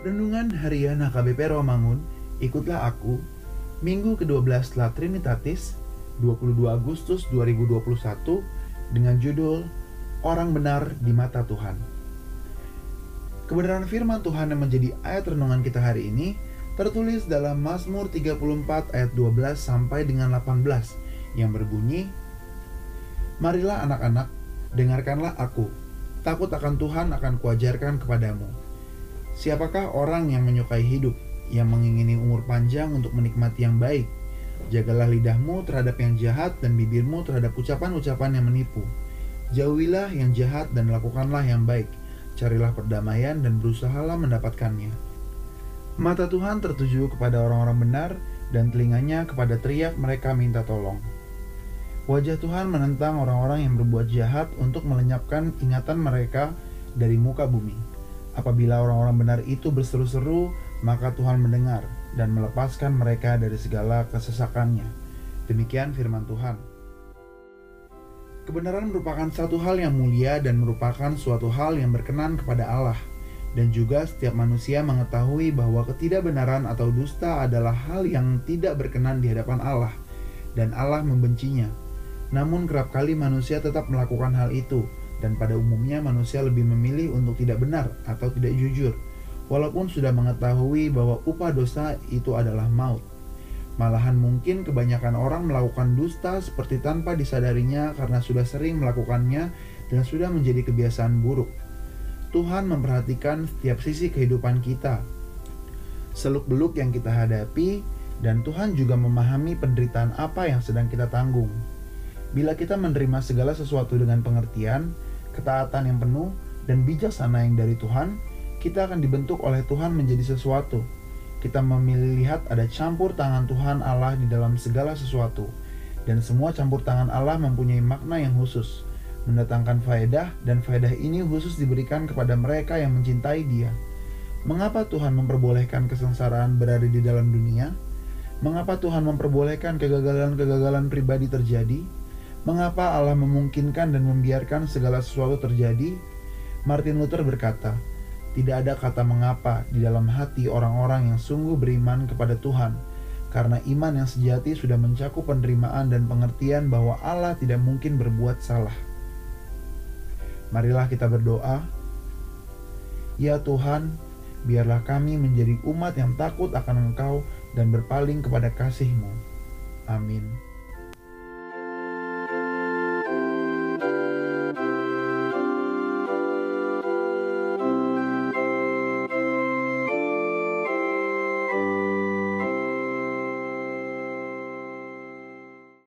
Renungan Harian HKBP Romangun, ikutlah aku, Minggu ke-12 setelah Trinitatis, 22 Agustus 2021, dengan judul Orang Benar di Mata Tuhan. Kebenaran firman Tuhan yang menjadi ayat renungan kita hari ini tertulis dalam Mazmur 34 ayat 12 sampai dengan 18 yang berbunyi Marilah anak-anak, dengarkanlah aku. Takut akan Tuhan akan kuajarkan kepadamu. Siapakah orang yang menyukai hidup, yang mengingini umur panjang untuk menikmati yang baik? Jagalah lidahmu terhadap yang jahat dan bibirmu terhadap ucapan-ucapan yang menipu. Jauhilah yang jahat dan lakukanlah yang baik. Carilah perdamaian dan berusahalah mendapatkannya. Mata Tuhan tertuju kepada orang-orang benar dan telinganya kepada teriak mereka minta tolong. Wajah Tuhan menentang orang-orang yang berbuat jahat untuk melenyapkan ingatan mereka dari muka bumi. Apabila orang-orang benar itu berseru-seru, maka Tuhan mendengar dan melepaskan mereka dari segala kesesakannya. Demikian firman Tuhan. Kebenaran merupakan satu hal yang mulia dan merupakan suatu hal yang berkenan kepada Allah. Dan juga setiap manusia mengetahui bahwa ketidakbenaran atau dusta adalah hal yang tidak berkenan di hadapan Allah, dan Allah membencinya. Namun kerap kali manusia tetap melakukan hal itu dan pada umumnya manusia lebih memilih untuk tidak benar atau tidak jujur walaupun sudah mengetahui bahwa upah dosa itu adalah maut. Malahan mungkin kebanyakan orang melakukan dusta seperti tanpa disadarinya karena sudah sering melakukannya dan sudah menjadi kebiasaan buruk. Tuhan memperhatikan setiap sisi kehidupan kita, seluk-beluk yang kita hadapi, dan Tuhan juga memahami penderitaan apa yang sedang kita tanggung. Bila kita menerima segala sesuatu dengan pengertian, ketaatan yang penuh, dan bijaksana yang dari Tuhan, kita akan dibentuk oleh Tuhan menjadi sesuatu. Kita memilih lihat ada campur tangan Tuhan Allah di dalam segala sesuatu, dan semua campur tangan Allah mempunyai makna yang khusus, mendatangkan faedah, dan faedah ini khusus diberikan kepada mereka yang mencintai Dia. Mengapa Tuhan memperbolehkan kesengsaraan berada di dalam dunia? Mengapa Tuhan memperbolehkan kegagalan-kegagalan pribadi terjadi? Mengapa Allah memungkinkan dan membiarkan segala sesuatu terjadi? Martin Luther berkata, "Tidak ada kata mengapa di dalam hati orang-orang yang sungguh beriman kepada Tuhan, karena iman yang sejati sudah mencakup penerimaan dan pengertian bahwa Allah tidak mungkin berbuat salah." Marilah kita berdoa. Ya Tuhan, biarlah kami menjadi umat yang takut akan Engkau dan berpaling kepada kasih-Mu. Amin.